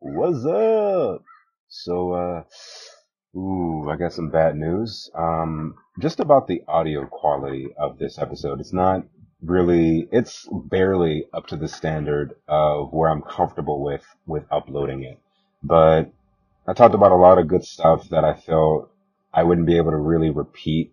What's up? So, uh, ooh, I got some bad news. Um, just about the audio quality of this episode. It's not really, it's barely up to the standard of where I'm comfortable with, with uploading it. But I talked about a lot of good stuff that I felt I wouldn't be able to really repeat,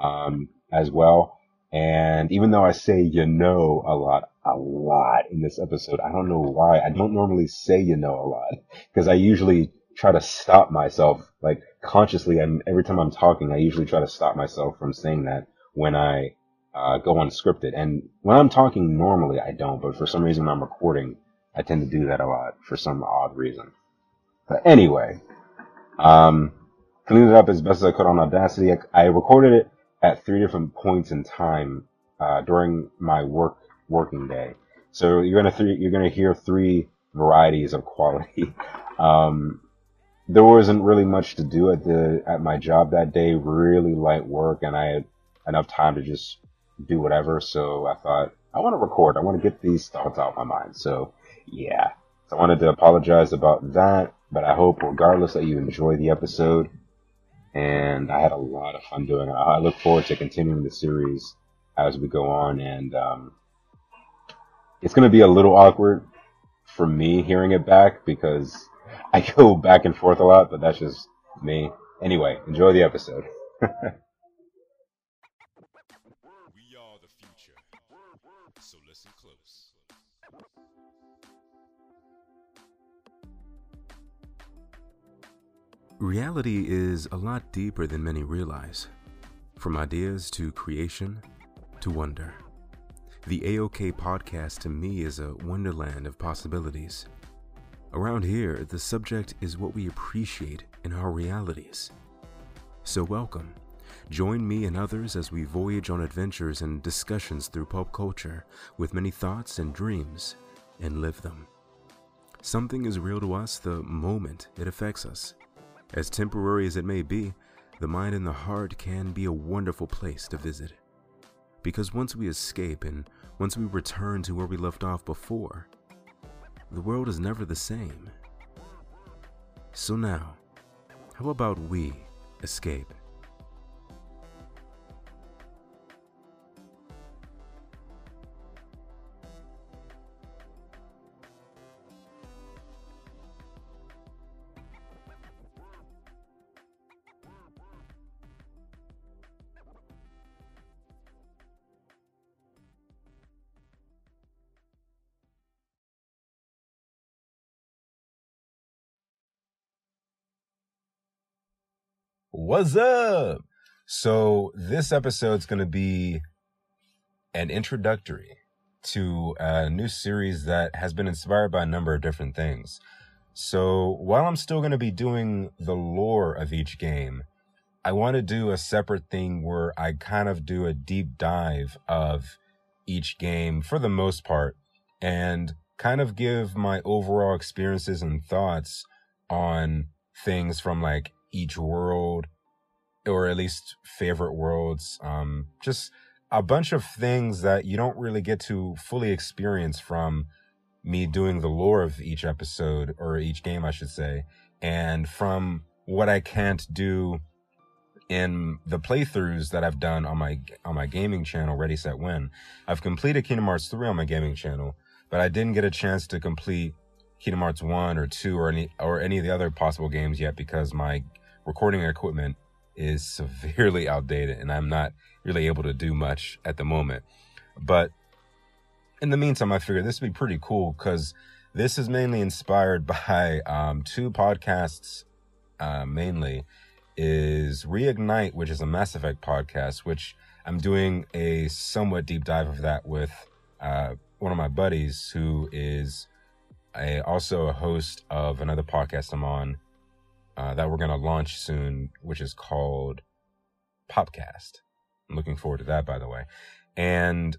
um, as well. And even though I say you know a lot, a lot in this episode, I don't know why. I don't normally say you know a lot because I usually try to stop myself, like consciously. And every time I'm talking, I usually try to stop myself from saying that when I uh, go unscripted. And when I'm talking normally, I don't. But for some reason, when I'm recording, I tend to do that a lot for some odd reason. But anyway, um, cleaned it up as best as I could on Audacity. I, I recorded it at three different points in time uh, during my work working day. So you're gonna th- you're gonna hear three varieties of quality. Um, there wasn't really much to do at the at my job that day. Really light work, and I had enough time to just do whatever. So I thought I want to record. I want to get these thoughts out of my mind. So yeah, so I wanted to apologize about that. But I hope, regardless, that you enjoy the episode and I had a lot of fun doing it. I look forward to continuing the series as we go on, and um, it's going to be a little awkward for me hearing it back because I go back and forth a lot, but that's just me. Anyway, enjoy the episode. Reality is a lot deeper than many realize. From ideas to creation to wonder. The AOK podcast to me is a wonderland of possibilities. Around here, the subject is what we appreciate in our realities. So, welcome. Join me and others as we voyage on adventures and discussions through pop culture with many thoughts and dreams and live them. Something is real to us the moment it affects us. As temporary as it may be, the mind and the heart can be a wonderful place to visit. Because once we escape and once we return to where we left off before, the world is never the same. So now, how about we escape? What's up? So, this episode's going to be an introductory to a new series that has been inspired by a number of different things. So, while I'm still going to be doing the lore of each game, I want to do a separate thing where I kind of do a deep dive of each game for the most part and kind of give my overall experiences and thoughts on things from like each world or at least favorite worlds um just a bunch of things that you don't really get to fully experience from me doing the lore of each episode or each game I should say and from what I can't do in the playthroughs that I've done on my on my gaming channel Ready Set Win. I've completed Kingdom Hearts 3 on my gaming channel, but I didn't get a chance to complete Kingdom Hearts 1 or 2 or any or any of the other possible games yet because my recording equipment is severely outdated and I'm not really able to do much at the moment. But in the meantime, I figured this would be pretty cool because this is mainly inspired by um, two podcasts, uh, mainly is Reignite, which is a Mass Effect podcast, which I'm doing a somewhat deep dive of that with uh, one of my buddies who is a, also a host of another podcast I'm on uh, that we're going to launch soon, which is called Popcast. I'm looking forward to that, by the way. And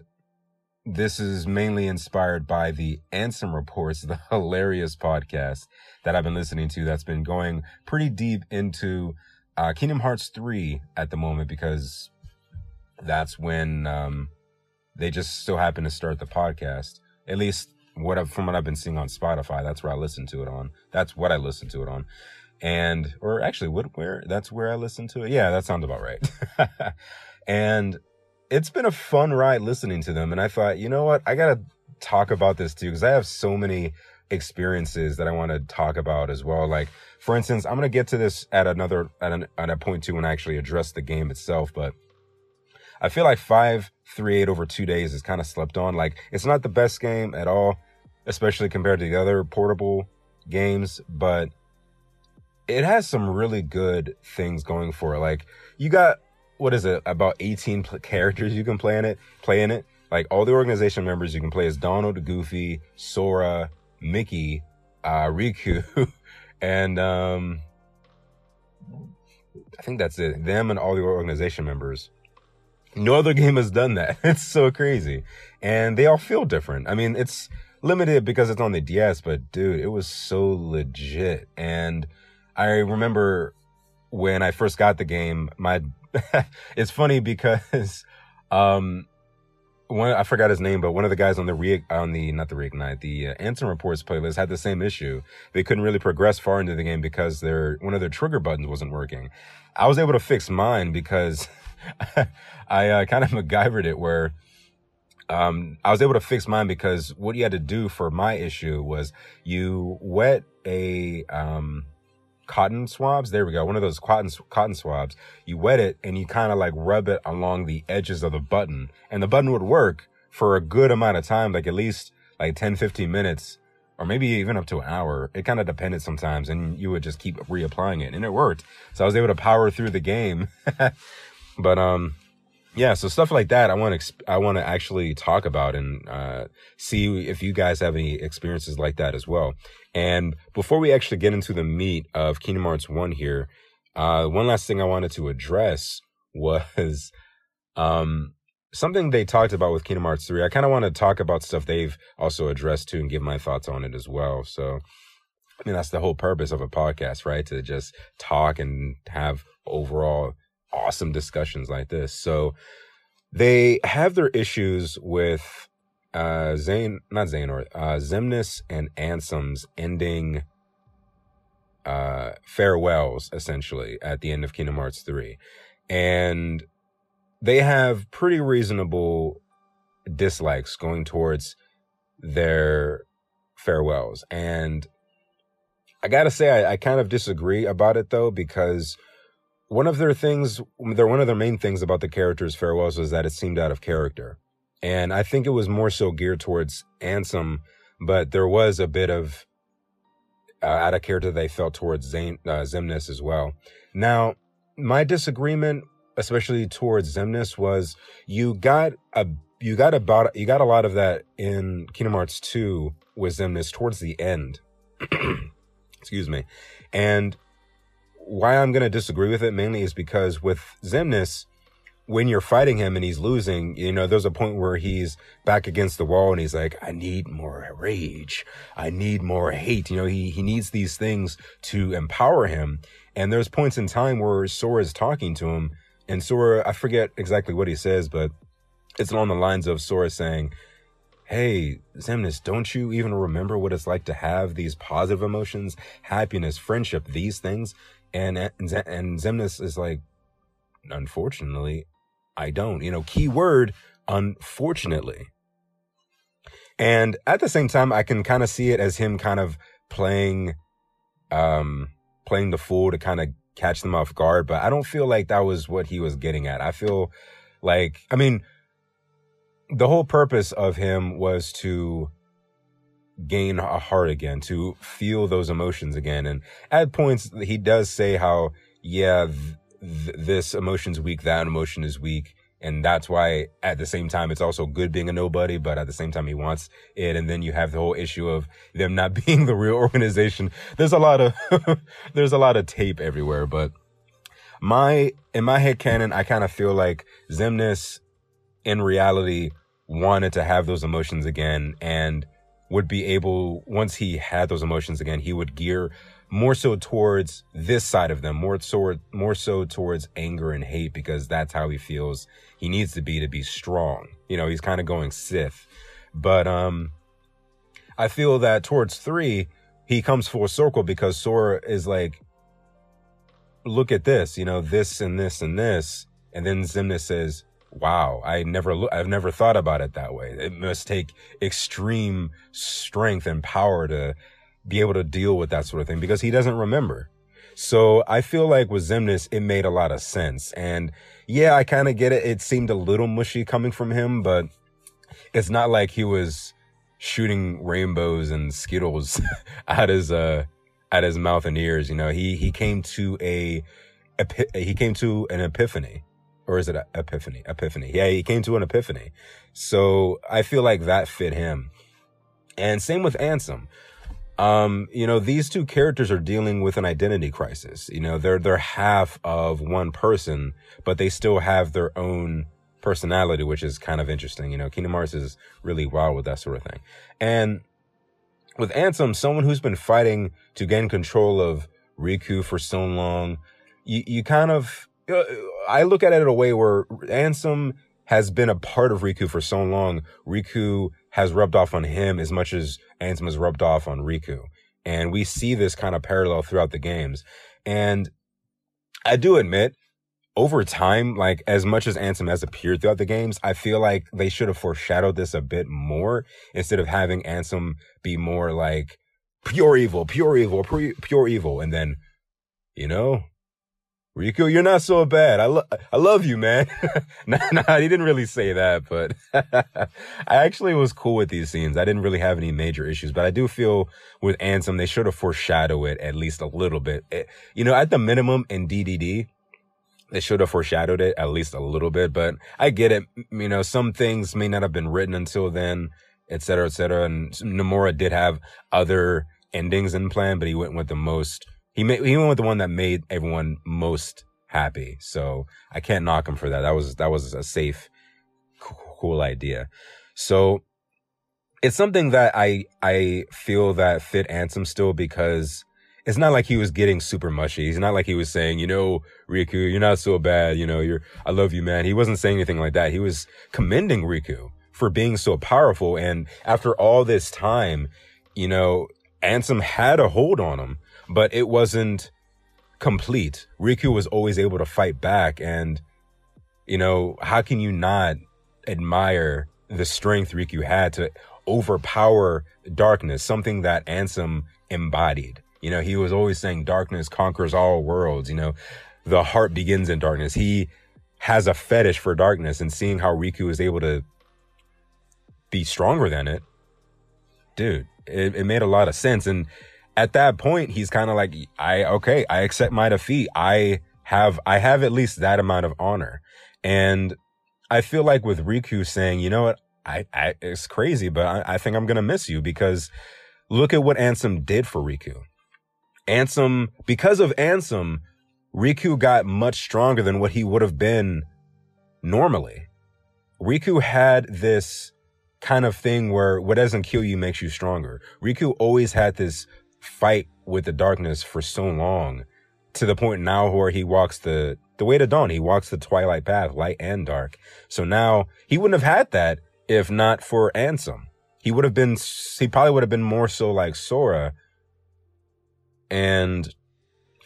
this is mainly inspired by the Ansem Reports, the hilarious podcast that I've been listening to that's been going pretty deep into uh, Kingdom Hearts 3 at the moment because that's when um, they just so happen to start the podcast. At least what I've, from what I've been seeing on Spotify, that's where I listen to it on. That's what I listen to it on. And, or actually, what, where, that's where I listen to it. Yeah, that sounds about right. and it's been a fun ride listening to them. And I thought, you know what? I got to talk about this too, because I have so many experiences that I want to talk about as well. Like, for instance, I'm going to get to this at another, at, an, at a point too when I actually address the game itself, but I feel like five, three, eight over two days is kind of slept on. Like, it's not the best game at all, especially compared to the other portable games, but it has some really good things going for it. Like, you got, what is it, about 18 characters you can play in it, play in it. Like, all the organization members you can play as Donald, Goofy, Sora, Mickey, uh, Riku, and, um, I think that's it. Them and all the organization members. No other game has done that. It's so crazy. And they all feel different. I mean, it's limited because it's on the DS, but dude, it was so legit. And I remember when I first got the game, my, it's funny because, um, one, I forgot his name, but one of the guys on the re, on the, not the reignite, the uh, Ansem Reports playlist had the same issue. They couldn't really progress far into the game because their, one of their trigger buttons wasn't working. I was able to fix mine because I uh, kind of MacGyvered it where um, I was able to fix mine because what you had to do for my issue was you wet a um, cotton swabs. There we go. One of those cotton cotton swabs. You wet it and you kind of like rub it along the edges of the button, and the button would work for a good amount of time, like at least like 10, 15 minutes, or maybe even up to an hour. It kind of depended sometimes, and you would just keep reapplying it, and it worked. So I was able to power through the game. but um, yeah, so stuff like that, I want to I want to actually talk about and uh, see if you guys have any experiences like that as well. And before we actually get into the meat of Kingdom Hearts One here, uh, one last thing I wanted to address was um, something they talked about with Kingdom Hearts Three. I kind of want to talk about stuff they've also addressed too and give my thoughts on it as well. So, I mean, that's the whole purpose of a podcast, right? To just talk and have overall awesome discussions like this. So they have their issues with uh Zane not Xehanort, uh Xemnas and Ansem's ending uh farewells essentially at the end of Kingdom Hearts 3. And they have pretty reasonable dislikes going towards their farewells. And I gotta say, I, I kind of disagree about it though, because one of their things, they're one of their main things about the characters' farewells was that it seemed out of character. And I think it was more so geared towards Ansem, but there was a bit of uh, out of character they felt towards Zane, uh, Xemnas as well. Now, my disagreement, especially towards Xemnas, was you got a you got about you got a lot of that in Kingdom Hearts 2 with Xemnas towards the end. Excuse me. And why I'm going to disagree with it mainly is because with Xemnas, when you're fighting him and he's losing, you know, there's a point where he's back against the wall and he's like, I need more rage. I need more hate. You know, he, he needs these things to empower him. And there's points in time where Sora is talking to him and Sora, I forget exactly what he says, but it's along the lines of Sora saying, Hey, Xemnas, don't you even remember what it's like to have these positive emotions, happiness, friendship, these things? And, and, and Xemnas is like, unfortunately, I don't, you know, key word, unfortunately. And at the same time, I can kind of see it as him kind of playing, um, playing the fool to kind of catch them off guard. But I don't feel like that was what he was getting at. I feel like, I mean, the whole purpose of him was to gain a heart again, to feel those emotions again. And at points, he does say how, yeah, th- this emotion's weak, that emotion is weak. And that's why at the same time, it's also good being a nobody, but at the same time, he wants it. And then you have the whole issue of them not being the real organization. There's a lot of, there's a lot of tape everywhere, but my, in my head canon, I kind of feel like Xemnas in reality wanted to have those emotions again and would be able, once he had those emotions again, he would gear more so towards this side of them, more so, more so towards anger and hate, because that's how he feels he needs to be to be strong. You know, he's kind of going Sith. But, um, I feel that towards three, he comes full circle because Sora is like, look at this, you know, this and this and this. And then Xemnas says, wow, I never, lo- I've never thought about it that way. It must take extreme strength and power to be able to deal with that sort of thing because he doesn't remember. So I feel like with Xemnas, it made a lot of sense. And yeah, I kind of get it. It seemed a little mushy coming from him, but it's not like he was shooting rainbows and Skittles out his, uh, at his mouth and ears. You know, he, he came to a, he came to an epiphany or is it a epiphany? Epiphany. Yeah, he came to an epiphany. So I feel like that fit him. And same with Ansem. Um, you know, these two characters are dealing with an identity crisis. You know, they're, they're half of one person, but they still have their own personality, which is kind of interesting. You know, Kingdom Hearts is really wild with that sort of thing. And with Ansem, someone who's been fighting to gain control of Riku for so long, you, you kind of, Uh, I look at it in a way where Ansem has been a part of Riku for so long. Riku has rubbed off on him as much as Ansem has rubbed off on Riku. And we see this kind of parallel throughout the games. And I do admit, over time, like as much as Ansem has appeared throughout the games, I feel like they should have foreshadowed this a bit more instead of having Ansem be more like pure evil, pure evil, pure, pure evil. And then, you know, Riku, you're not so bad. I, lo- I love you, man. nah, nah, he didn't really say that, but I actually was cool with these scenes. I didn't really have any major issues, but I do feel with Ansem, they should have foreshadowed it at least a little bit. It, you know, at the minimum in DDD, they should have foreshadowed it at least a little bit, but I get it. You know, some things may not have been written until then, et cetera, et cetera. And Nomura did have other endings in plan, but he went with the most he made, he went with the one that made everyone most happy. So I can't knock him for that. That was, that was a safe, cool idea. So it's something that I, I feel that fit Ansem still because it's not like he was getting super mushy. He's not like he was saying, you know, Riku, you're not so bad. You know, you're, I love you, man. He wasn't saying anything like that. He was commending Riku for being so powerful. And after all this time, you know, Ansem had a hold on him but it wasn't complete. Riku was always able to fight back. And, you know, how can you not admire the strength Riku had to overpower darkness, something that Ansem embodied? You know, he was always saying darkness conquers all worlds. You know, the heart begins in darkness. He has a fetish for darkness and seeing how Riku is able to be stronger than it, dude, it, it made a lot of sense. And at that point, he's kind of like, I, okay, I accept my defeat. I have, I have at least that amount of honor. And I feel like with Riku saying, you know what, I, I it's crazy, but I, I think I'm going to miss you because look at what Ansem did for Riku. Ansem, because of Ansem, Riku got much stronger than what he would have been normally. Riku had this kind of thing where what doesn't kill you makes you stronger. Riku always had this fight with the darkness for so long to the point now where he walks the, the way to dawn. He walks the twilight path, light and dark. So now he wouldn't have had that if not for Ansem. He would have been, he probably would have been more so like Sora. And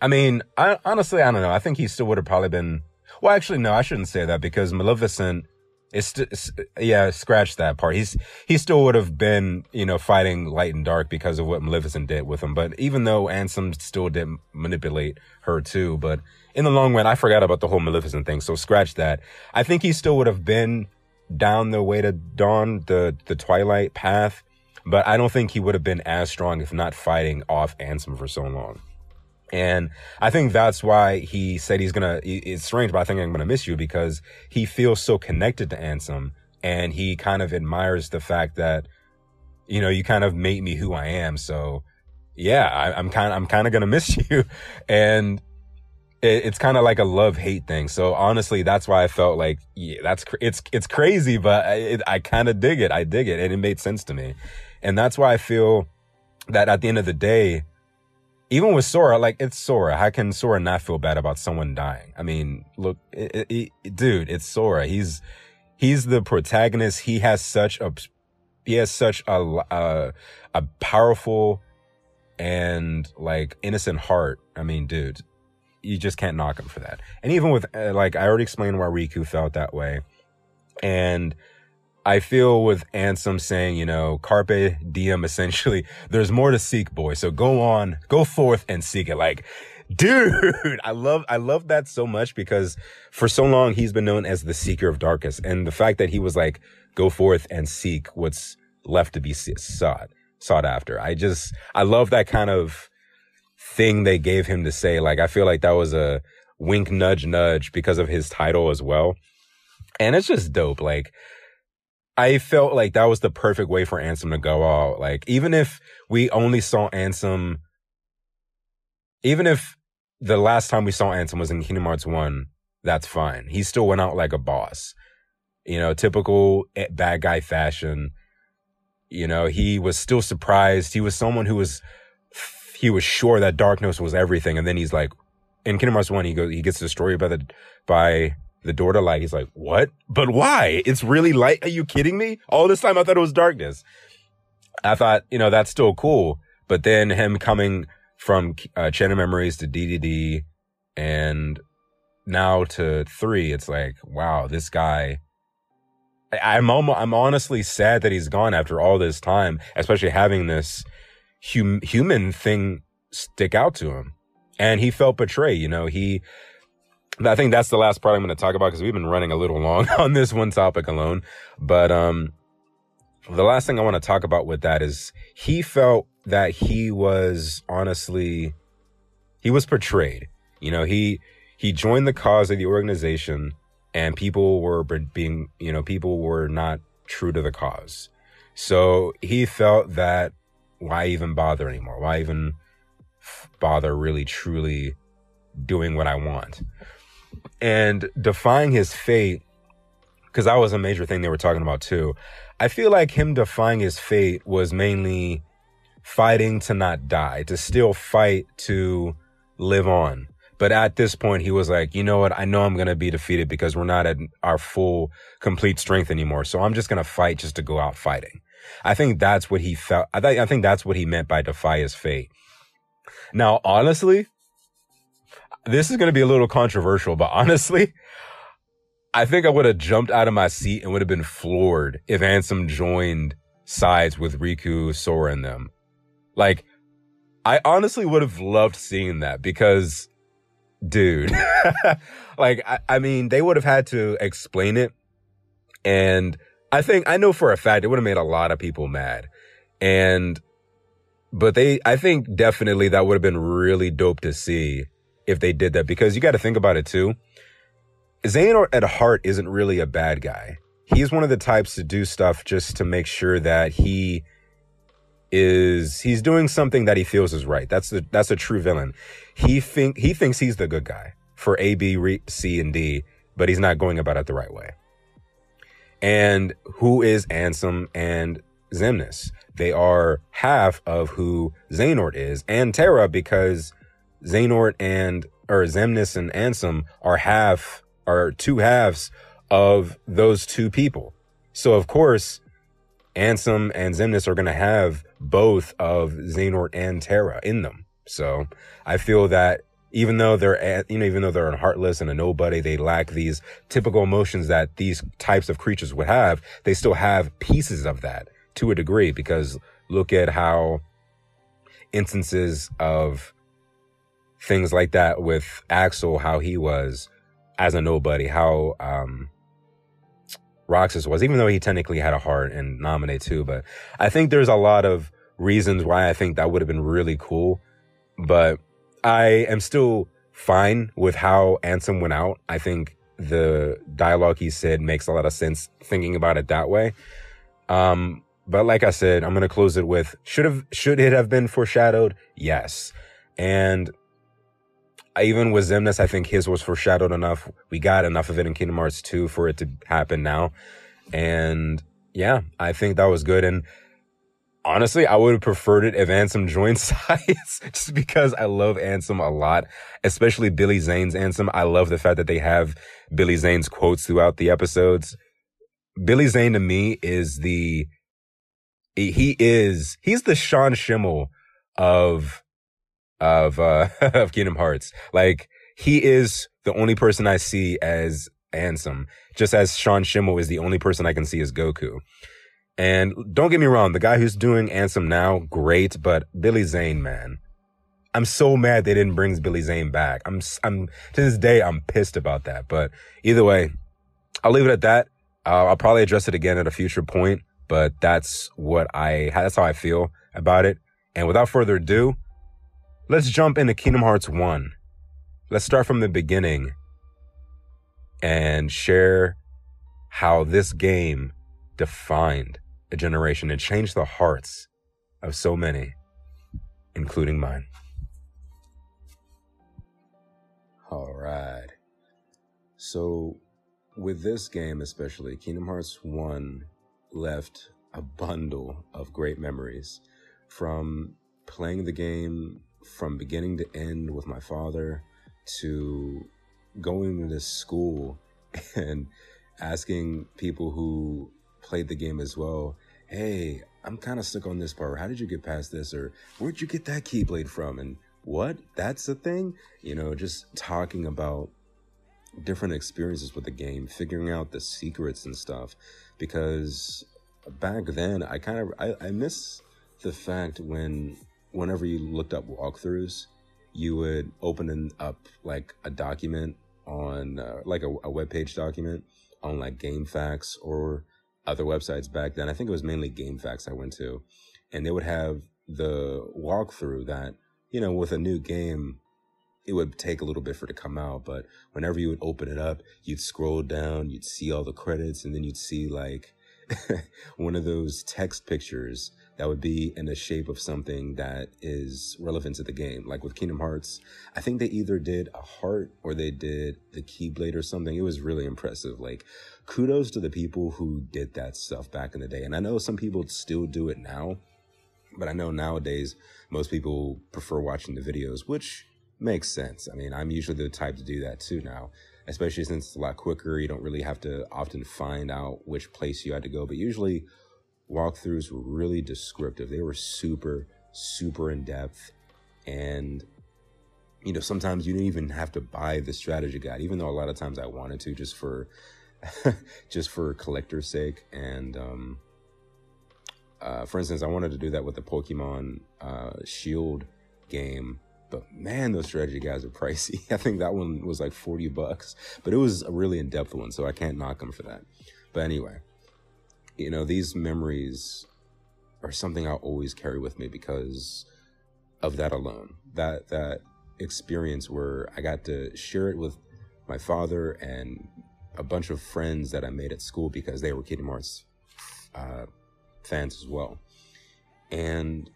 I mean, I honestly, I don't know. I think he still would have probably been, well, actually, no, I shouldn't say that because Maleficent it's, it's, yeah, scratch that part. He's he still would have been you know fighting light and dark because of what Maleficent did with him. But even though Ansem still did manipulate her too, but in the long run, I forgot about the whole Maleficent thing. So scratch that. I think he still would have been down the way to dawn, the the Twilight path. But I don't think he would have been as strong if not fighting off Ansem for so long. And I think that's why he said he's gonna, it's strange, but I think I'm gonna miss you because he feels so connected to Ansem and he kind of admires the fact that, you know, you kind of made me who I am. So yeah, I, am kind of, I'm kind of gonna miss you. And it, it's kind of like a love hate thing. So honestly, that's why I felt like, yeah, that's, it's, it's crazy, but I, I kind of dig it. I dig it and it made sense to me. And that's why I feel that at the end of the day, even with Sora, like it's Sora. How can Sora not feel bad about someone dying? I mean, look, it, it, it, dude, it's Sora. He's he's the protagonist. He has such a he has such a a, a powerful and like innocent heart. I mean, dude, you just can't knock him for that. And even with uh, like I already explained why Riku felt that way, and I feel with Ansem saying, you know, carpe diem. Essentially, there's more to seek, boy. So go on, go forth and seek it. Like, dude, I love I love that so much because for so long he's been known as the seeker of darkness, and the fact that he was like, go forth and seek what's left to be sought sought after. I just I love that kind of thing they gave him to say. Like, I feel like that was a wink, nudge, nudge because of his title as well. And it's just dope. Like, I felt like that was the perfect way for Ansem to go out. Like, even if we only saw Ansem, even if the last time we saw Ansem was in Kingdom Hearts 1, that's fine. He still went out like a boss. You know, typical eh, bad guy fashion. You know, he was still surprised. He was someone who was he was sure that darkness was everything, and then he's like, in Kingdom Hearts one, he goes, he gets destroyed by the by the door to light. He's like, what? But why? It's really light. Are you kidding me? All this time I thought it was darkness. I thought, you know, that's still cool. But then him coming from uh, Chain of Memories to DDD and now to three, it's like, wow, this guy. I'm almost, I'm honestly sad that he's gone after all this time, especially having this hum- human thing stick out to him. And he felt betrayed, you know, he, I think that's the last part I'm going to talk about because we've been running a little long on this one topic alone. But, um, the last thing I want to talk about with that is he felt that he was honestly, he was portrayed. You know, he, he joined the cause of the organization and people were being, you know, people were not true to the cause. So he felt that why even bother anymore? Why even bother really truly doing what I want? And defying his fate, because that was a major thing they were talking about too. I feel like him defying his fate was mainly fighting to not die, to still fight to live on. But at this point, he was like, you know what? I know I'm going to be defeated because we're not at our full, complete strength anymore. So I'm just going to fight just to go out fighting. I think that's what he felt. I, th- I think that's what he meant by defy his fate. Now, honestly, this is going to be a little controversial, but honestly, I think I would have jumped out of my seat and would have been floored if Ansem joined sides with Riku, Sora, and them. Like, I honestly would have loved seeing that because, dude, like, I, I mean, they would have had to explain it and I think I know for a fact it would have made a lot of people mad. And but they I think definitely that would have been really dope to see if they did that because you got to think about it too. Xehanort at heart isn't really a bad guy. He's one of the types to do stuff just to make sure that he is he's doing something that he feels is right. That's the that's a true villain. He think he thinks he's the good guy for A, B, C, and D, but he's not going about it the right way and who is Ansem and Xemnas. They are half of who Xehanort is and Terra because Xehanort and or Xemnas and Ansem are half are two halves of those two people. So of course, Ansem and Xemnas are going to have both of Xehanort and Terra in them. So I feel that even though they're eh, you know even though they're heartless and a nobody they lack these typical emotions that these types of creatures would have they still have pieces of that to a degree because look at how instances of things like that with Axel how he was as a nobody how um Roxas was even though he technically had a heart and Naminé too but I think there's a lot of reasons why I think that would have been really cool but I am still fine with how Ansem went out. I think the dialogue he said makes a lot of sense thinking about it that way. Um, but like I said, I'm gonna close it with should have should it have been foreshadowed? Yes. And even with Xemnas, I think his was foreshadowed enough. We got enough of it in Kingdom Hearts 2 for it to happen now. And yeah, I think that was good. And honestly, I would have preferred it if Ansem joined sides just because I love Ansem a lot, especially Billy Zane's Ansem. I love the fact that they have Billy Zane's quotes throughout the episodes. Billy Zane to me is the He, is, he's the Sean Schemmel of, of, uh, of Kingdom Hearts. Like, he is the only person I see as Ansem, just as Sean Schemmel is the only person I can see as Goku. And don't get me wrong, the guy who's doing Ansem now, great, but Billy Zane, man. I'm so mad they didn't bring Billy Zane back. I'm, I'm, to this day, I'm pissed about that. But either way, I'll leave it at that. Uh, I'll probably address it again at a future point, but that's what I, that's how I feel about it. And without further ado, let's jump into Kingdom Hearts 1. Let's start from the beginning and share how this game defined a generation and changed the hearts of so many, including mine. All right. So, with this game especially, Kingdom Hearts 1 left a bundle of great memories from playing the game from beginning to end with my father to going to this school and asking people who played the game as well, hey, I'm kind of stuck on this part. How did you get past this? Or where'd you get that Keyblade from? And what? That's a thing? You know, just talking about different experiences with the game, figuring out the secrets and stuff. Because back then, I kind of, I, I miss the fact when, whenever you looked up walkthroughs, you would open up like a document on uh, like a, a web page document on like GameFAQs or other websites back then. I think it was mainly GameFAQs I went to, and they would have the walkthrough that you know with a new game it would take a little bit for it to come out, but whenever you would open it up, you'd scroll down, you'd see all the credits, and then you'd see like one of those text pictures that would be in the shape of something that is relevant to the game. Like with Kingdom Hearts, I think they either did a heart or they did the Keyblade or something. It was really impressive. Like kudos to the people who did that stuff back in the day. And I know some people still do it now, but I know nowadays most people prefer watching the videos, which makes sense. I mean, I'm usually the type to do that too now, especially since it's a lot quicker. You don't really have to often find out which place you had to go, but usually walkthroughs were really descriptive. They were super, super in depth. And, you know, sometimes you didn't even have to buy the strategy guide, even though a lot of times I wanted to just for, just for collector's sake. And, um, uh, for instance, I wanted to do that with the Pokemon uh, Shield game, but man, those strategy guides are pricey. I think that one was like 40 bucks, but it was a really in depth one, so I can't knock them for that. But anyway, you know, these memories are something I'll always carry with me because of that alone. That that experience where I got to share it with my father and a bunch of friends that I made at school because they were Kingdom Hearts uh, fans as well. And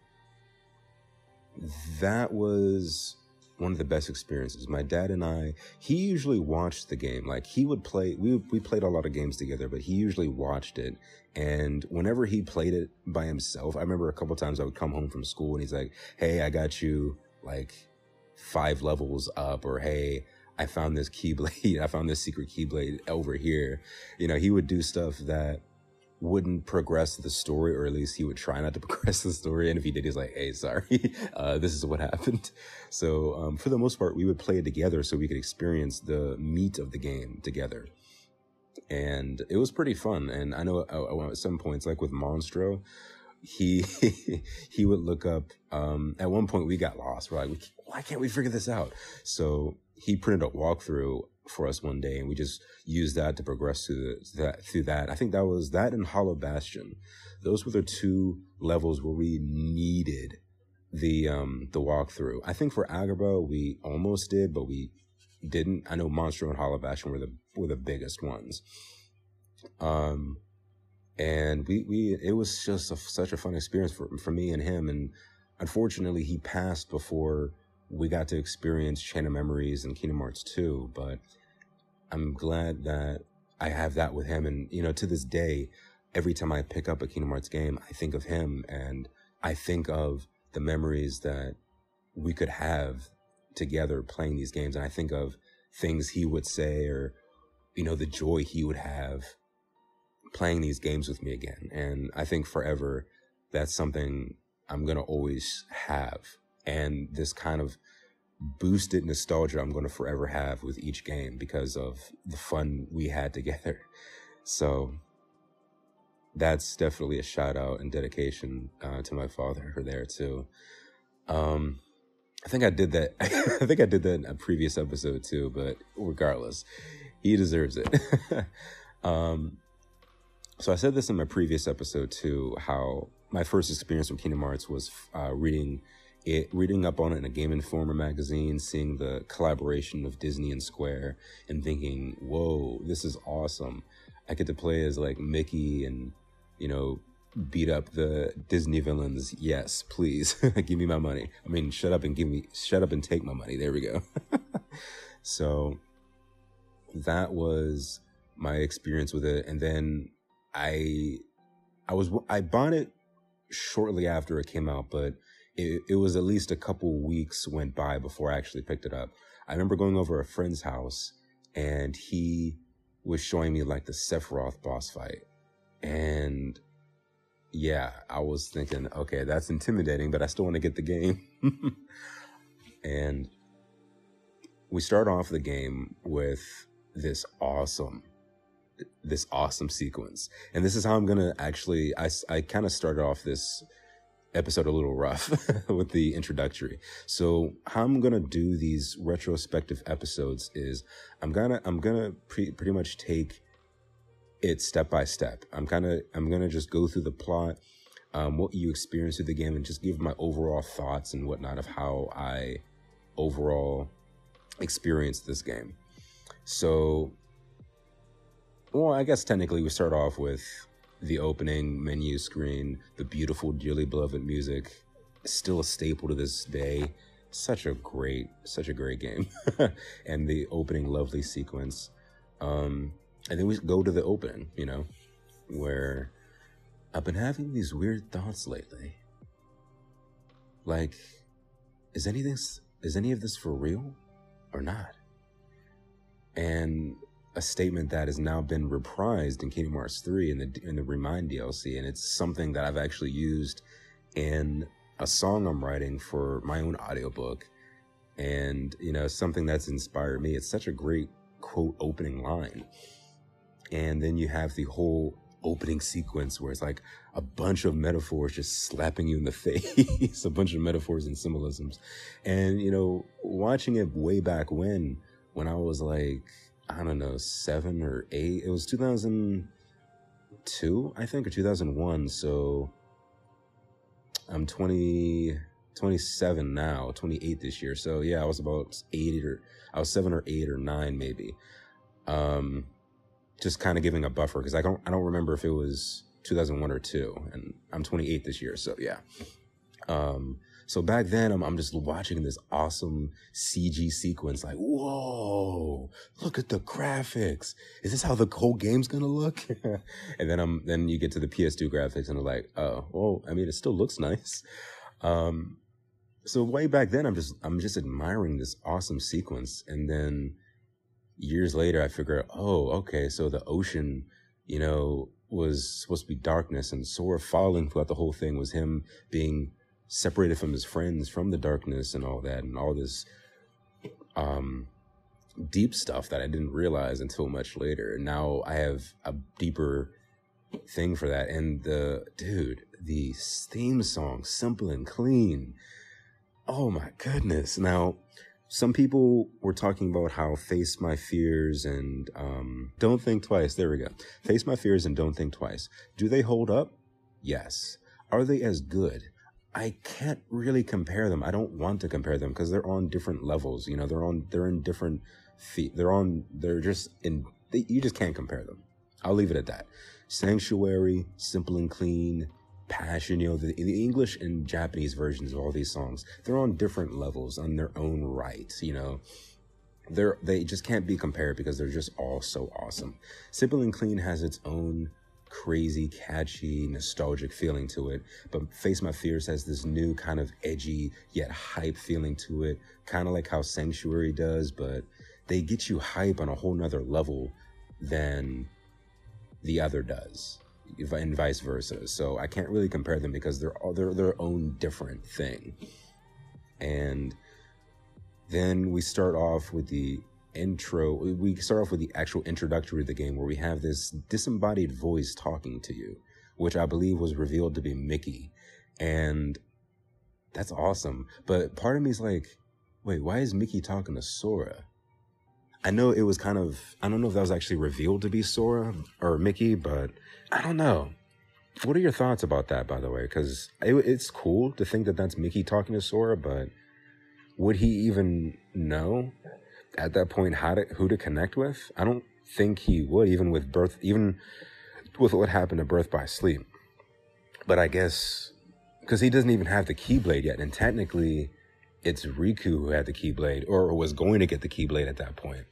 that was one of the best experiences. My dad and I, he usually watched the game. Like he would play, we, we played a lot of games together, but he usually watched it. And whenever he played it by himself, I remember a couple times I would come home from school and he's like, Hey, I got you like five levels up or Hey, I found this keyblade. I found this secret keyblade over here. You know, he would do stuff that wouldn't progress the story, or at least he would try not to progress the story. And if he did, he's like, "Hey, sorry, uh, this is what happened." So, um, for the most part, we would play it together so we could experience the meat of the game together, and it was pretty fun. And I know at some points, like with Monstro, he he would look up. Um, at one point, we got lost. We're like, "Why can't we figure this out?" So he printed a walkthrough for us one day, and we just used that to progress through the, that through that. I think that was that and Hollow Bastion. Those were the two levels where we needed the um the walkthrough. I think for Agrabah we almost did, but we didn't. I know Monstro and Hollow Bastion were the were the biggest ones. Um, and we we it was just a, such a fun experience for for me and him. And unfortunately, he passed before we got to experience Chain of Memories and Kingdom Hearts 2, but I'm glad that I have that with him. And, you know, to this day, every time I pick up a Kingdom Hearts game, I think of him and I think of the memories that we could have together playing these games. And I think of things he would say or, you know, the joy he would have playing these games with me again. And I think forever that's something I'm going to always have. And this kind of boosted nostalgia I'm going to forever have with each game because of the fun we had together. So that's definitely a shout out and dedication uh, to my father there too. Um, I think I did that. I think I did that in a previous episode too, but regardless, he deserves it. um, so I said this in my previous episode too, how my first experience with Kingdom Hearts was uh, reading it, reading up on it in a Game Informer magazine, seeing the collaboration of Disney and Square, and thinking, "Whoa, this is awesome! I get to play as like Mickey and you know beat up the Disney villains. Yes, please give me my money. I mean, shut up and give me, shut up and take my money. There we go. so that was my experience with it. And then I, I was, I bought it shortly after it came out, but it, it was at least a couple weeks went by before I actually picked it up. I remember going over a friend's house and he was showing me like the Sephiroth boss fight. And yeah, I was thinking, okay, that's intimidating, but I still want to get the game. and we start off the game with this awesome, this awesome sequence. And this is how I'm to actually, I, I kind of started off this episode a little rough with the introductory. So how I'm to do these retrospective episodes is I'm to, I'm to pre- pretty much take it step by step. I'm kind of I'm gonna just go through the plot, um, what you experience through the game, and just give my overall thoughts and whatnot of how I overall experienced this game. So, well, I guess technically we start off with the opening menu screen, the beautiful, dearly beloved music, still a staple to this day. Such a great, such a great game, and the opening lovely sequence. Um, and then we go to the open, you know, where I've been having these weird thoughts lately. Like, is anything, is any of this for real or not? And a statement that has now been reprised in Kingdom Hearts 3 in the, in the Remind DLC. And it's something that I've actually used in a song I'm writing for my own audiobook. And, you know, something that's inspired me. It's such a great quote opening line and then you have the whole opening sequence where it's like a bunch of metaphors just slapping you in the face, a bunch of metaphors and symbolisms. And, you know, watching it way back when, when I was like, I don't know, seven or eight, it was 2002, I think, or 2001. So I'm 20, 27 now, 28 this year. So yeah, I was about eight or, I was seven or eight or nine maybe. Um, just kind of giving a buffer because I don't I don't remember if it was 2001 or two, and I'm 28 this year, so yeah. Um, so back then, I'm, I'm just watching this awesome CG sequence, like, whoa, look at the graphics. Is this how the whole game's gonna look? and then I'm, then you get to the PS2 graphics and I'm like, oh, well, I mean, it still looks nice. Um, so way back then, I'm just, I'm just admiring this awesome sequence. And then years later, I figured, oh, okay, so the ocean, you know, was supposed to be darkness, and Sora falling throughout the whole thing was him being separated from his friends from the darkness and all that, and all this um, deep stuff that I didn't realize until much later. And now I have a deeper thing for that. And the dude, the theme song, simple and clean. Oh my goodness. Now, some people were talking about how face my fears and um, don't think twice. There we go. Face my fears and don't think twice. Do they hold up? Yes. Are they as good? I can't really compare them. I don't want to compare them because they're on different levels. You know, they're on they're in different feet. They're on they're just in. They, you just can't compare them. I'll leave it at that. Sanctuary, simple and clean, passion. You know, the, the English and Japanese versions of all these songs, they're on different levels on their own right. You know, they're they just can't be compared because they're just all so awesome. Simple and Clean has its own crazy, catchy, nostalgic feeling to it. But Face My Fears has this new kind of edgy yet hype feeling to it, kind of like how Sanctuary does, but they get you hype on a whole nother level than the other does and vice versa. So I can't really compare them because they're all they're their own different thing. And then we start off with the intro. We start off with the actual introductory of the game where we have this disembodied voice talking to you, which I believe was revealed to be Mickey. And that's awesome. But part of me is like, wait, why is Mickey talking to Sora? I know it was kind of, I don't know if that was actually revealed to be Sora or Mickey, but I don't know. What are your thoughts about that, by the way? Because it, it's cool to think that that's Mickey talking to Sora, but would he even know at that point how to who to connect with? I don't think he would, even with birth, even with what happened to Birth by Sleep. But I guess because he doesn't even have the Keyblade yet, and technically, it's Riku who had the Keyblade or was going to get the Keyblade at that point.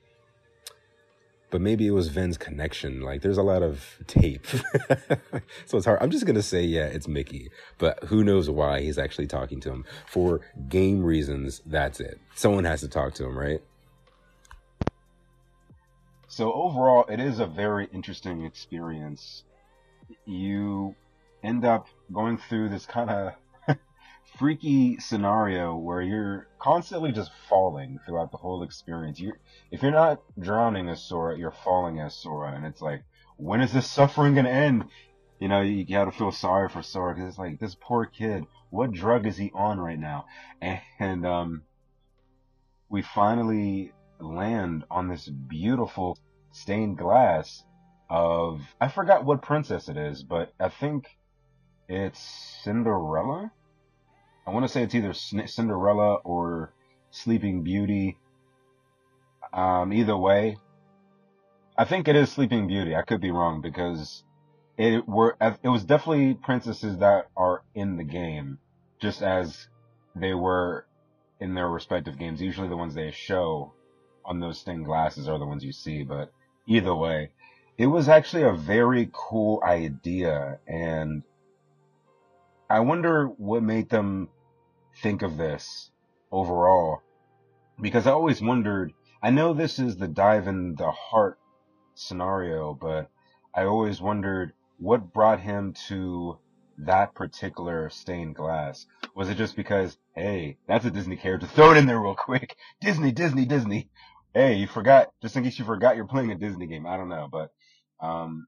But maybe it was Ven's connection. Like, there's a lot of tape, so it's hard. I'm just gonna say, yeah, it's Mickey, but who knows why he's actually talking to him for game reasons. That's it. Someone has to talk to him, right? So overall, it is a very interesting experience. You end up going through this kind of freaky scenario where you're constantly just falling throughout the whole experience. You, if you're not drowning as Sora, you're falling as Sora, and it's like, when is this suffering gonna end? You know, you gotta feel sorry for Sora because it's like this poor kid. What drug is he on right now? And, um, we finally land on this beautiful stained glass of I forgot what princess it is, but I think it's Cinderella. I want to say it's either Cinderella or Sleeping Beauty. Um, either way, I think it is Sleeping Beauty. I could be wrong because it were it was definitely princesses that are in the game, just as they were in their respective games. Usually, the ones they show on those stained glasses are the ones you see. But either way, it was actually a very cool idea, and I wonder what made them think of this overall. Because I always wondered, I know this is the dive in the heart scenario, but I always wondered what brought him to that particular stained glass. Was it just because, hey, that's a Disney character, throw it in there real quick. Disney, Disney, Disney. Hey, you forgot, just in case you forgot you're playing a Disney game. I don't know, but, um,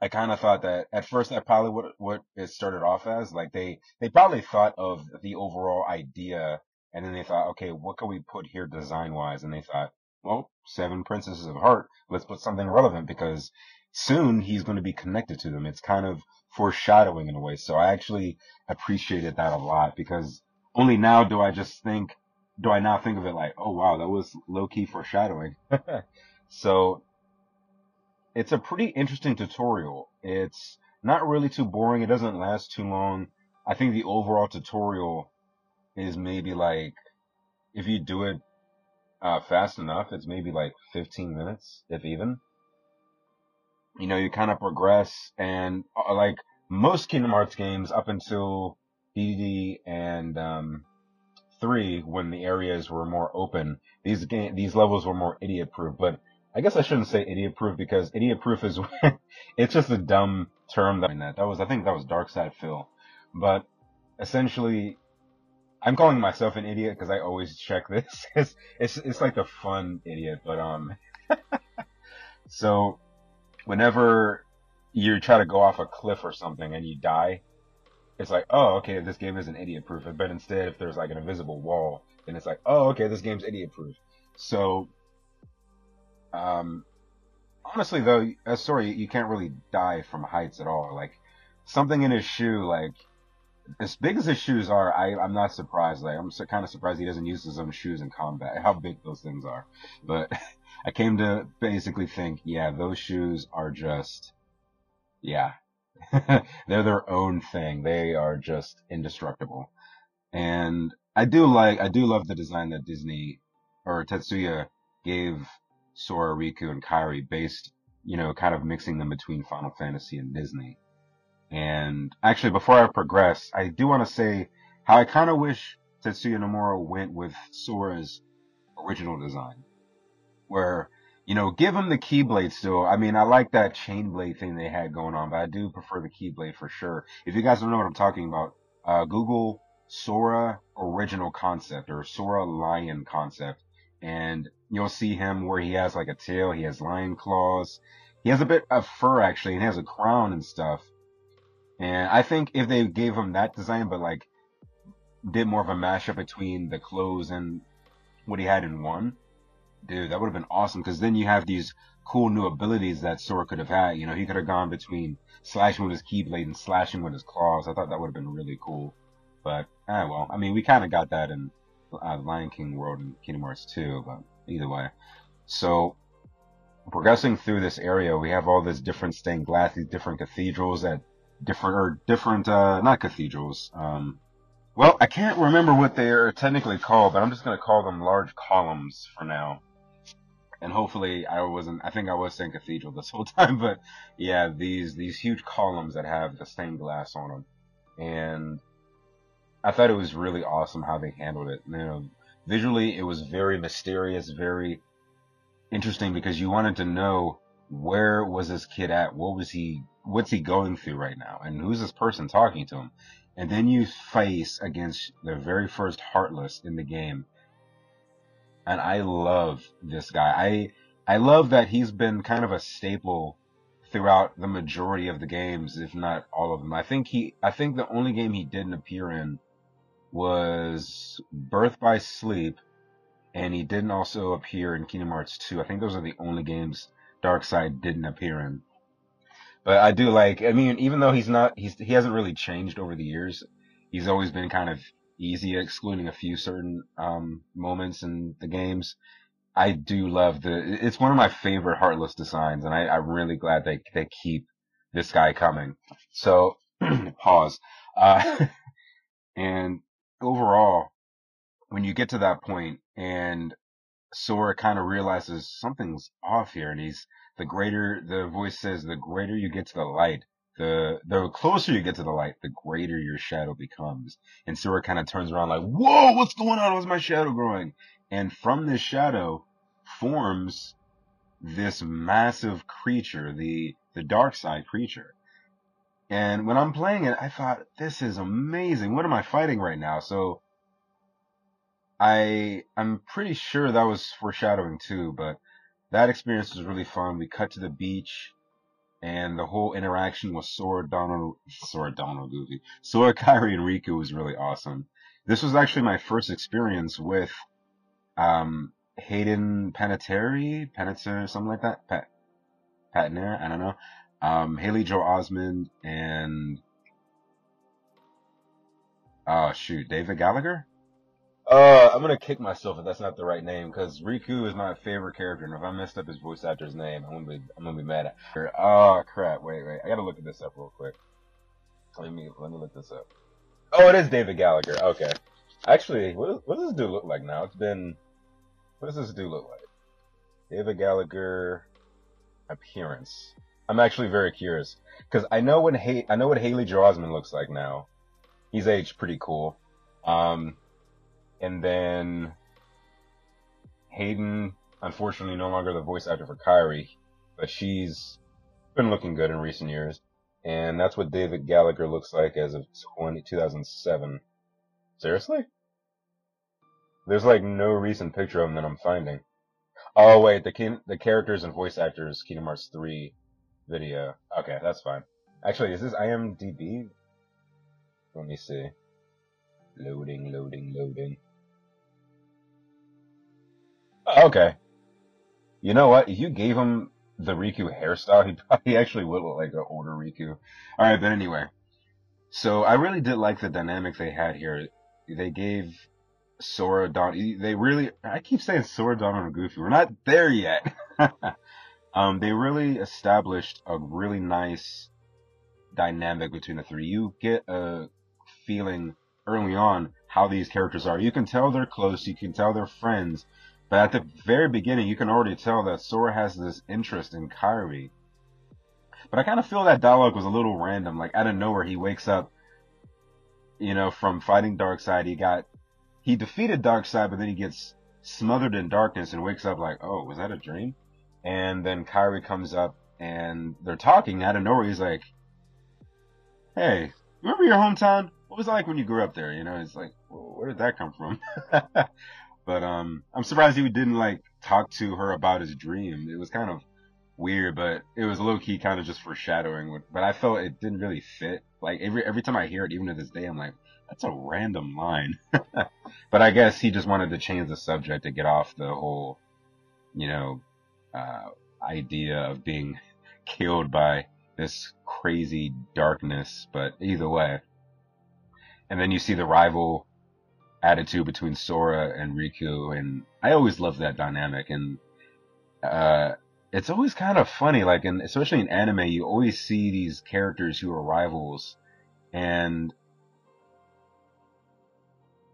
I kind of thought that at first that probably what what it started off as. Like they they probably thought of the overall idea, and then they thought, okay, what can we put here design wise? And they thought, well, Seven Princesses of Heart. Let's put something relevant because soon he's going to be connected to them. It's kind of foreshadowing in a way. So I actually appreciated that a lot because only now do I just think, do I now think of it like, oh wow, that was low key foreshadowing. so it's a pretty interesting tutorial. It's not really too boring. It doesn't last too long. I think the overall tutorial is maybe like, if you do it uh, fast enough, it's maybe like 15 minutes, if even. You know, you kind of progress and uh, like most Kingdom Hearts games up until DD and um, 3 when the areas were more open, these game, these levels were more idiot proof, but I guess I shouldn't say idiot proof because idiot proof is it's just a dumb term that that was I think that was Dark Side Phil, but essentially I'm calling myself an idiot because I always check this. It's it's it's like the fun idiot, but um, so whenever you try to go off a cliff or something and you die, it's like, oh, okay, this game isn't idiot proof. But instead, if there's like an invisible wall, then it's like, oh, okay, this game's idiot proof. So um, honestly though, uh, sorry, you can't really die from heights at all. Like something in his shoe, like as big as his shoes are, I, I'm not surprised. Like I'm so, kind of surprised he doesn't use his own shoes in combat. How big those things are, but I came to basically think, yeah, those shoes are just, yeah, they're their own thing. They are just indestructible. And I do like, I do love the design that Disney or Tetsuya gave Sora, Riku, and Kairi based, you know, kind of mixing them between Final Fantasy and Disney. And actually, before I progress, I do want to say how I kind of wish Tetsuya Nomura went with Sora's original design, where you know, give him the Keyblade still. I mean, I like that chain blade thing they had going on, but I do prefer the Keyblade for sure. If you guys don't know what I'm talking about, uh, Google Sora original concept or Sora lion concept, and you'll see him where he has like a tail, he has lion claws, he has a bit of fur actually, and he has a crown and stuff. And I think if they gave him that design, but like did more of a mashup between the clothes and what he had in one, dude, that would have been awesome. Because then you have these cool new abilities that Sora could have had. You know, he could have gone between slashing with his keyblade and slashing with his claws. I thought that would have been really cool. But ah, well, I mean, we kind of got that in uh, Lion King World and Kingdom Hearts 2, but either way. So progressing through this area, we have all this different stained glass, these different cathedrals that different or different, uh, not cathedrals. Um, well, I can't remember what they're technically called, but I'm just gonna call them large columns for now and hopefully I wasn't. I think I was saying cathedral this whole time, but yeah, these these huge columns that have the stained glass on them, and I thought it was really awesome how they handled it. You know, visually it was very mysterious, very interesting because you wanted to know where was this kid at, what was he, what's he going through right now, and who's this person talking to him, and then you face against the very first Heartless in the game and I love this guy. I I love that he's been kind of a staple throughout the majority of the games, if not all of them. I think he I think the only game he didn't appear in was Birth by Sleep, and he didn't also appear in Kingdom Hearts 2. I think those are the only games Darkside didn't appear in. But I do like I mean, even though he's not he's he hasn't really changed over the years, he's always been kind of easy, excluding a few certain um, moments in the games. I do love the. It's one of my favorite Heartless designs, and I, I'm really glad they they keep this guy coming. So pause. Uh, and overall, when you get to that point, and Sora kind of realizes something's off here, and he's the greater the voice says, the greater you get to the light, the the closer you get to the light, the greater your shadow becomes. And Sora kind of turns around like, "Whoa, what's going on? What's my shadow growing?" And from this shadow forms this massive creature, the the dark side creature. And when I'm playing it, I thought, "This is amazing. What am I fighting right now?" So I I'm pretty sure that was foreshadowing too, but that experience was really fun. We cut to the beach and the whole interaction with Sora, Donald, Sora, Donald, Goofy, Sora, Kairi, and Riku was really awesome. This was actually my first experience with um, Hayden Panettiere, Panettiere, something like that, Pat, Patnair, I don't know, um, Haley Joel Osment and oh shoot, David Gallagher. Uh, I'm gonna kick myself if that's not the right name because Riku is my favorite character, and if I messed up his voice actor's name, I'm gonna be I'm gonna be mad at her. Oh crap! Wait, wait, I gotta look at this up real quick. Let me let me look this up. Oh, it is David Gallagher. Okay. Actually, what, what does this dude look like now? It's been. What does this dude look like? David Gallagher appearance. I'm actually very curious because I know when ha- I know what Haley Osment looks like now. He's aged pretty cool. Um, and then Hayden, unfortunately, no longer the voice actor for Kairi, but she's been looking good in recent years. And that's what David Gallagher looks like as of 20, 2007. Seriously? There's like no recent picture of him that I'm finding. Oh wait, the the characters and voice actors Kingdom Hearts 3 video. Okay, that's fine. Actually, is this IMDb? Let me see. Loading, loading, loading. Okay. You know what? If you gave him the Riku hairstyle, he probably actually would look like an older Riku. Alright, but anyway. So I really did like the dynamic they had here. They gave Sora, Don, they really, I keep saying Sora, Donald, and Goofy. We're not there yet. um, they really established a really nice dynamic between the three. You get a feeling early on how these characters are. You can tell they're close. You can tell they're friends but at the very beginning, you can already tell that Sora has this interest in Kairi. But I kind of feel that dialogue was a little random. Like out of nowhere, he wakes up, you know, from fighting Darkside. He got, he defeated Darkside, but then he gets smothered in darkness and wakes up like, oh, was that a dream? And then Kairi comes up and they're talking out of nowhere. He's like, Hey, remember your hometown? What was it like when you grew up there? You know, it's like, well, where did that come from? but, um, I'm surprised he didn't like talk to her about his dream. It was kind of weird, but it was low key kind of just foreshadowing. But I felt it didn't really fit. Like every, every time I hear it, even to this day, I'm like, that's a random line. but I guess he just wanted to change the subject to get off the whole, you know, uh, idea of being killed by this crazy darkness. But either way. And then you see the rival attitude between Sora and Riku. And I always love that dynamic. And, uh, it's always kind of funny, like, in, especially in anime, you always see these characters who are rivals. And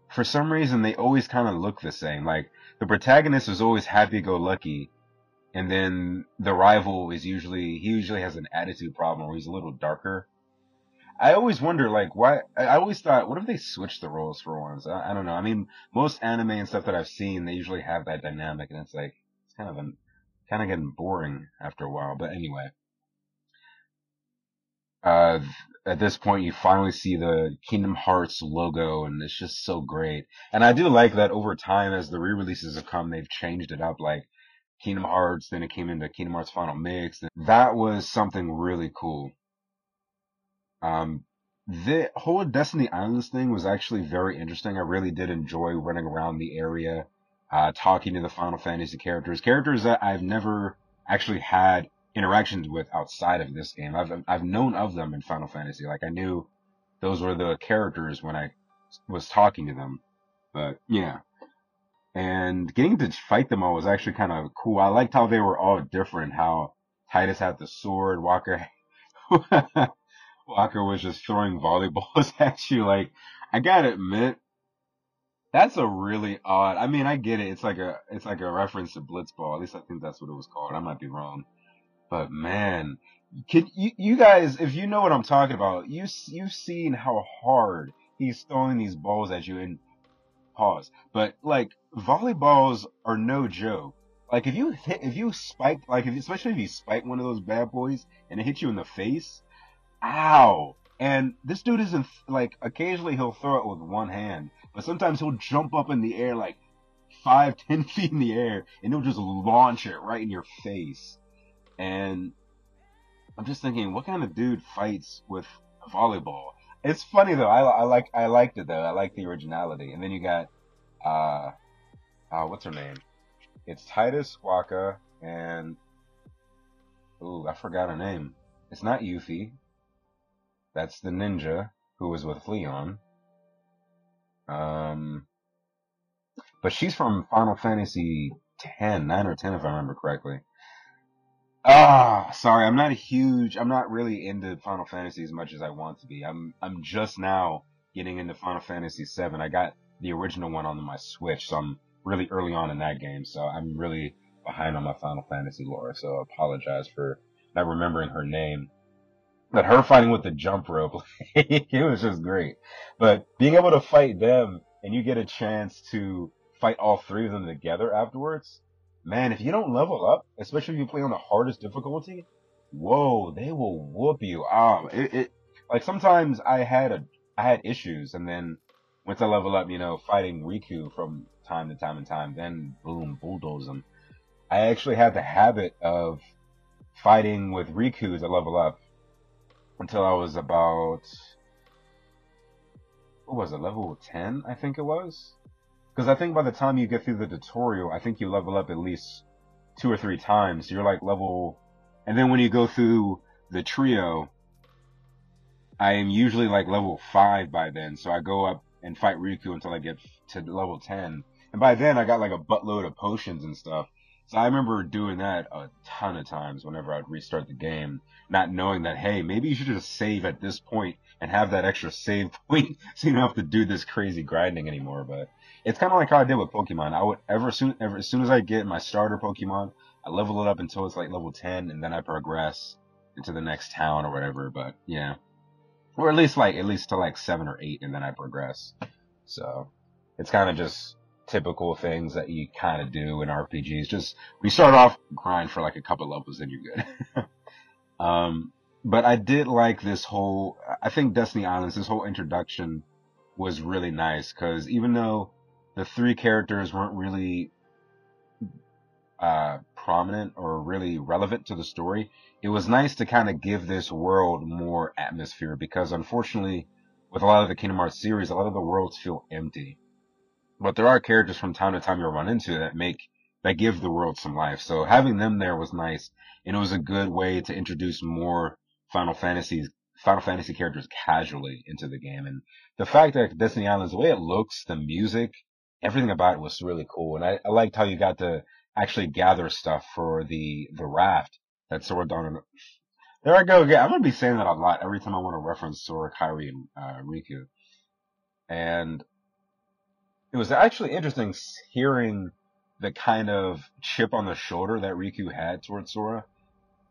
for some reason they always kind of look the same. Like the protagonist is always happy-go-lucky, and then the rival is usually he usually has an attitude problem or he's a little darker. I always wonder, like, why? I always thought, what if they switched the roles for once? I, I don't know. I mean, most anime and stuff that I've seen, they usually have that dynamic, and it's like it's kind of an, kind of getting boring after a while. But anyway, uh, at this point, you finally see the Kingdom Hearts logo, and it's just so great. And I do like that over time, as the re-releases have come, they've changed it up. Like Kingdom Hearts, then it came into Kingdom Hearts Final Mix. That was something really cool. Um, the whole Destiny Islands thing was actually very interesting. I really did enjoy running around the area, uh, talking to the Final Fantasy characters, characters that I've never actually had interactions with outside of this game. I've I've known of them in Final Fantasy. Like I knew those were the characters when I was talking to them. But yeah. And getting to fight them all was actually kind of cool. I liked how they were all different. How Tidus had the sword, Wakka Wakka was just throwing volleyballs at you. Like I gotta admit, that's a really odd. I mean, I get it. It's like a it's like a reference to Blitzball. At least I think that's what it was called. I might be wrong. But man, can you, you guys, if you know what I'm talking about, you you've seen how hard he's throwing these balls at you and pause. But like volleyballs are no joke. Like if you hit, if you spike, like if, especially if you spike one of those bad boys and it hits you in the face, ow! And this dude isn't like occasionally he'll throw it with one hand, but sometimes he'll jump up in the air like five, ten feet in the air and he'll just launch it right in your face. And I'm just thinking, what kind of dude fights with volleyball? It's funny though. I, I like I liked it though. I like the originality. And then you got uh, uh what's her name? It's Tidus Wakka and ooh, I forgot her name. It's not Yuffie. That's the ninja who was with Leon. Um, but she's from Final Fantasy 10, 9 or 10 if I remember correctly. Ah, sorry, I'm not a huge, I'm not really into Final Fantasy as much as I want to be. I'm, I'm just now getting into Final Fantasy 7. I got the original one on my Switch, so I'm really early on in that game, so I'm really behind on my Final Fantasy lore, so I apologize for not remembering her name. But her fighting with the jump rope, it was just great. But being able to fight them, and you get a chance to fight all three of them together afterwards, man, if you don't level up, especially if you play on the hardest difficulty, whoa, they will whoop you. Um, it, it like sometimes I had a I had issues, and then once I level up, you know, fighting Riku from time to time and time, then boom, bulldoze them. I actually had the habit of fighting with Riku as I level up until I was about what was it, level ten, I think it was. Because I think by the time you get through the tutorial, I think you level up at least two or three times. You're like level, and then when you go through the trio, I am usually like level five by then. So I go up and fight Riku until I get to level 10. And by then I got like a buttload of potions and stuff. So I remember doing that a ton of times whenever I'd restart the game, not knowing that, hey, maybe you should just save at this point and have that extra save point so you don't have to do this crazy grinding anymore. But it's kind of like how I did with Pokemon. I would ever soon, ever as soon as I get my starter Pokemon, I level it up until it's like level 10 and then I progress into the next town or whatever. But yeah, or at least like, at least to like seven or eight and then I progress. So it's kind of just typical things that you kind of do in RPGs. Just we start off grind for like a couple levels, then you're good. um, but I did like this whole. I think Destiny Islands, this whole introduction was really nice because even though the three characters weren't really uh, prominent or really relevant to the story, it was nice to kind of give this world more atmosphere because unfortunately, with a lot of the Kingdom Hearts series, a lot of the worlds feel empty. But there are characters from time to time you'll run into that make, that give the world some life. So having them there was nice and it was a good way to introduce more Final Fantasies, Final Fantasy characters casually into the game. And the fact that Destiny Islands, the way it looks, the music, everything about it was really cool. And I, I liked how you got to actually gather stuff for the, the raft that Sora Dawn there I go again. I'm gonna be saying that a lot every time I want to reference Sora, Kairi, and uh, Riku. And it was actually interesting hearing the kind of chip on the shoulder that Riku had towards Sora.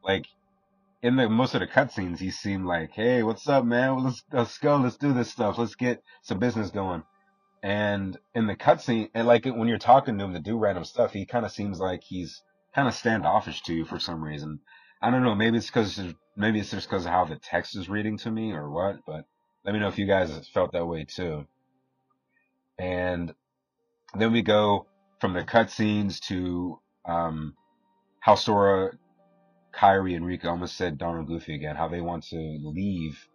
Like in the most of the cutscenes, he seemed like, "Hey, what's up, man? let's let's go. Let's do this stuff. Let's get some business going." And in the cutscene, and like when you're talking to him to do random stuff, he kind of seems like he's kind of standoffish to you for some reason. I don't know. Maybe it's because maybe it's just because of how the text is reading to me or what. But let me know if you guys felt that way too. And then we go from the cutscenes to um, how Sora, Kairi, and Riku almost said Donald Goofy again. How they want to leave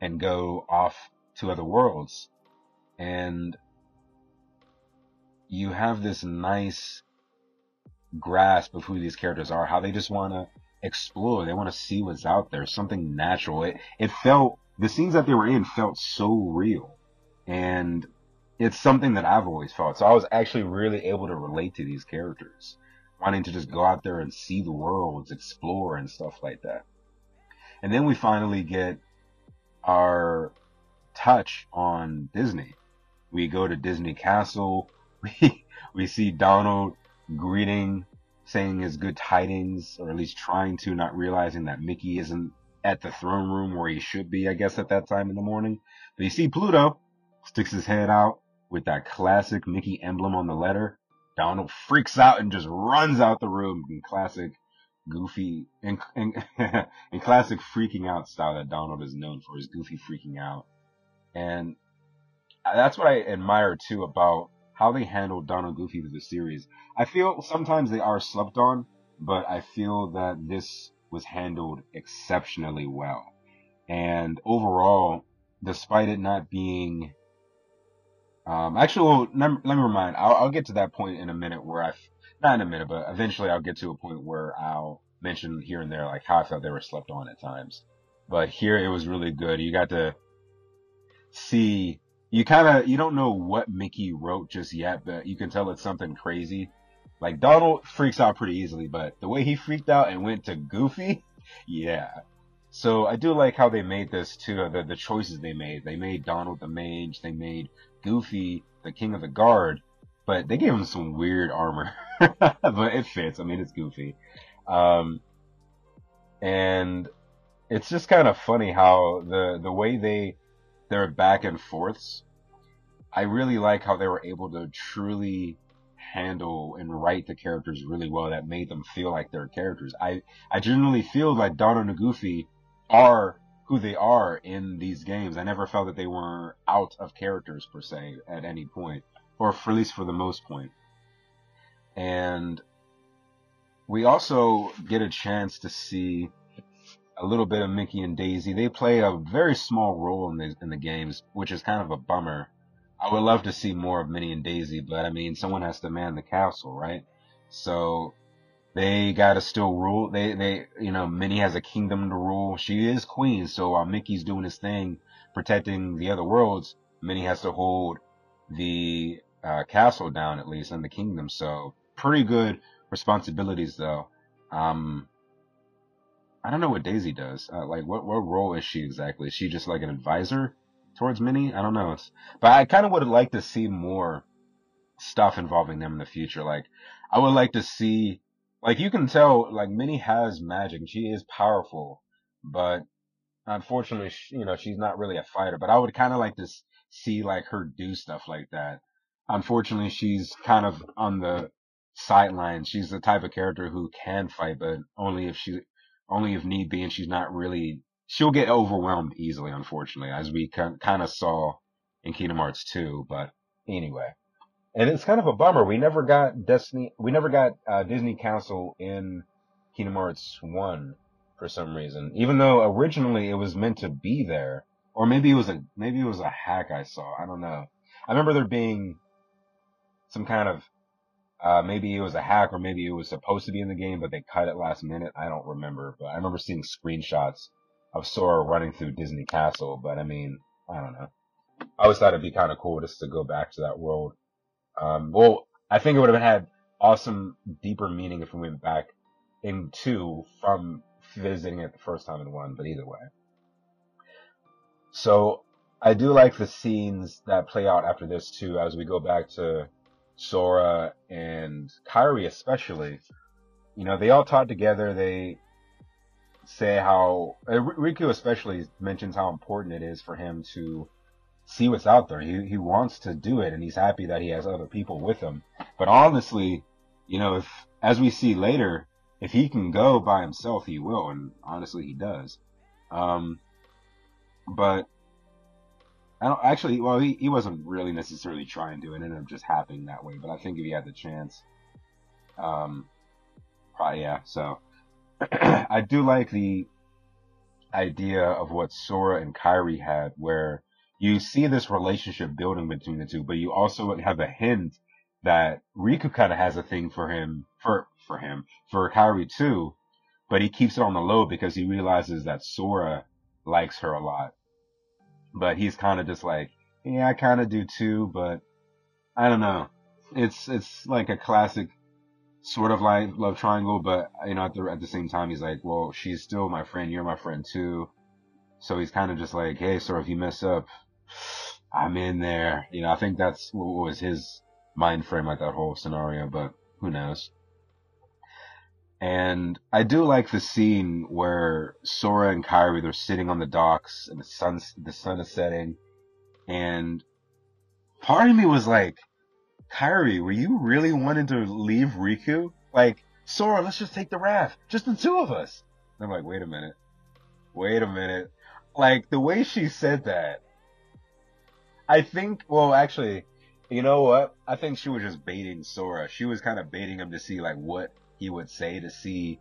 and go off to other worlds, and you have this nice grasp of who these characters are. How they just want to explore. They want to see what's out there, something natural. It, it felt, the scenes that they were in felt so real. And it's something that I've always felt. So I was actually really able to relate to these characters, wanting to just go out there and see the worlds, explore and stuff like that. And then we finally get our touch on Disney. We go to Disney Castle. We, we see Donald greeting saying his good tidings, or at least trying to, not realizing that Mickey isn't at the throne room where he should be, I guess, at that time in the morning. But you see Pluto sticks his head out with that classic Mickey emblem on the letter. Donald freaks out and just runs out the room in classic goofy in, in, in classic freaking out style that Donald is known for, his goofy freaking out. And that's what I admire too about how they handled Donald Goofy through the series. I feel sometimes they are slept on, but I feel that this was handled exceptionally well. And overall, despite it not being, um, actually, well, let, me remind, I'll, I'll, get to that point in a minute where I, not in a minute, but eventually I'll get to a point where I'll mention here and there, like how I felt they were slept on at times. But here it was really good. You got to see you kind of you don't know what Mickey wrote just yet, but you can tell it's something crazy. Like Donald freaks out pretty easily, but the way he freaked out and went to Goofy, yeah. So I do like how they made this too. The the choices they made. They made Donald the mage. They made Goofy the king of the guard, but they gave him some weird armor. but it fits. I mean, it's Goofy. Um, and it's just kind of funny how the the way they their back and forths, I really like how they were able to truly handle and write the characters really well that made them feel like they're characters. I, I genuinely feel like Donald and Goofy are who they are in these games. I never felt that they were out of characters per se at any point, or for, at least for the most point. And we also get a chance to see a little bit of Mickey and Daisy. They play a very small role in the in the games, which is kind of a bummer. I would love to see more of Minnie and Daisy, but I mean, someone has to man the castle, right? So they got to still rule. They they you know Minnie has a kingdom to rule. She is queen, so while Mickey's doing his thing, protecting the other worlds, Minnie has to hold the uh, castle down at least and the kingdom. So pretty good responsibilities though. Um, I don't know what Daisy does. Uh, like, what what role is she exactly? Is she just like an advisor towards Minnie? I don't know. It's, but I kind of would like to see more stuff involving them in the future. Like, I would like to see, like, you can tell, like, Minnie has magic. She is powerful, but unfortunately, she, you know, she's not really a fighter. But I would kind of like to see like her do stuff like that. unfortunately, she's kind of on the sideline. She's the type of character who can fight, but only if she, only if need be, and she's not really. She'll get overwhelmed easily, unfortunately, as we kind of saw in Kingdom Hearts 2. But anyway, and it's kind of a bummer. We never got Destiny. We never got uh, Disney Castle in Kingdom Hearts 1 for some reason, even though originally it was meant to be there, or maybe it was a maybe it was a hack I saw. I don't know. I remember there being some kind of uh, maybe it was a hack or maybe it was supposed to be in the game, but they cut it last minute. I don't remember, but I remember seeing screenshots of Sora running through Disney Castle. But I mean, I don't know. I always thought it'd be kind of cool just to go back to that world. Um, well, I think it would have had awesome, deeper meaning if we went back in two from visiting it the first time in one, but either way. So I do like the scenes that play out after this too, as we go back to Sora and Kairi especially. You know, they all talk together. They say how Riku especially mentions how important it is for him to see what's out there. He he wants to do it, and he's happy that he has other people with him. But honestly, you know, if as we see later, if he can go by himself, he will, and honestly, he does. Um, but I don't actually. Well, he, he wasn't really necessarily trying to. It ended up just happening that way. But I think if he had the chance, um, probably yeah. So I do like the idea of what Sora and Kairi had, where you see this relationship building between the two, but you also have a hint that Riku kind of has a thing for him, for, for him, for Kairi too, but he keeps it on the low because he realizes that Sora likes her a lot. But he's kind of just like, yeah, I kind of do too, but I don't know. It's, it's like a classic sort of like love triangle, but you know, at the, at the same time, he's like, well, she's still my friend. You're my friend too. So he's kind of just like, hey, Sora, if you mess up, I'm in there. You know, I think that's what was his mind frame like that whole scenario, but who knows. And I do like the scene where Sora and Kairi they're sitting on the docks and the sun the sun is setting, and part of me was like, Kairi, were you really wanting to leave Riku? Like, Sora, let's just take the raft, just the two of us. And I'm like, wait a minute, wait a minute. Like the way she said that, I think. Well, actually, you know what? I think she was just baiting Sora. She was kind of baiting him to see like what he would say to see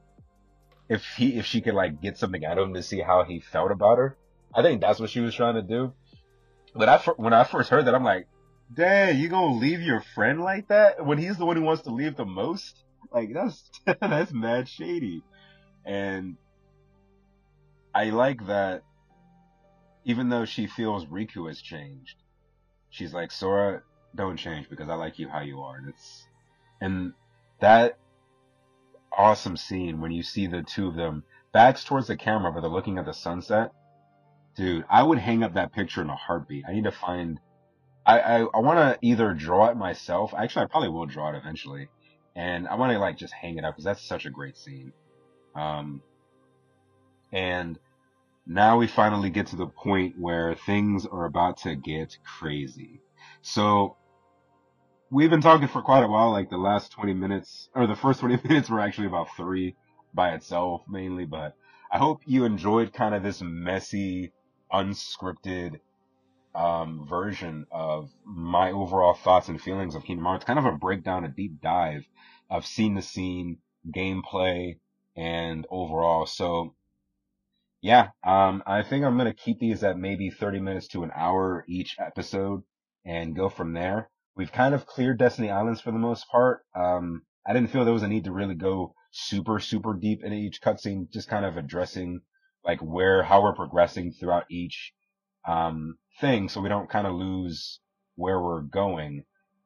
if he if she could like get something out of him to see how he felt about her. I think that's what she was trying to do. But I when I first heard that, I'm like, "Dang, you gonna leave your friend like that when he's the one who wants to leave the most? Like that's that's mad shady." And I like that, even though she feels Riku has changed, she's like, "Sora, don't change because I like you how you are. And it's, and that awesome scene when you see the two of them backs towards the camera, but they're looking at the sunset. Dude, I would hang up that picture in a heartbeat. I need to find, I, I, I want to either draw it myself. Actually, I probably will draw it eventually. And I want to like just hang it up because that's such a great scene. Um, and now we finally get to the point where things are about to get crazy. So we've been talking for quite a while. Like the last 20 minutes, or the first 20 minutes were actually about three by itself mainly. But I hope you enjoyed kind of this messy, unscripted um, version of my overall thoughts and feelings of Kingdom Hearts. Kind of a breakdown, a deep dive of scene to scene, gameplay, and overall. So yeah, um, I think I'm gonna keep these at maybe 30 minutes to an hour each episode and go from there we've kind of cleared Destiny Islands for the most part. Um, I didn't feel there was a need to really go super, super deep into each cutscene, just kind of addressing like where, how we're progressing throughout each, um, thing. So we don't kind of lose where we're going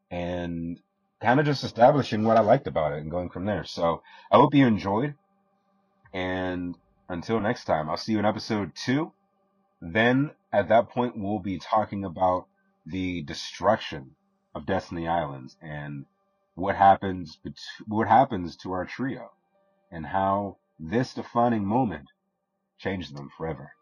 and kind of just establishing what I liked about it and going from there. So I hope you enjoyed. And until next time, I'll see you in episode two. Then at that point, we'll be talking about the destruction of Destiny Islands and what happens what happens to our trio and how this defining moment changed them forever.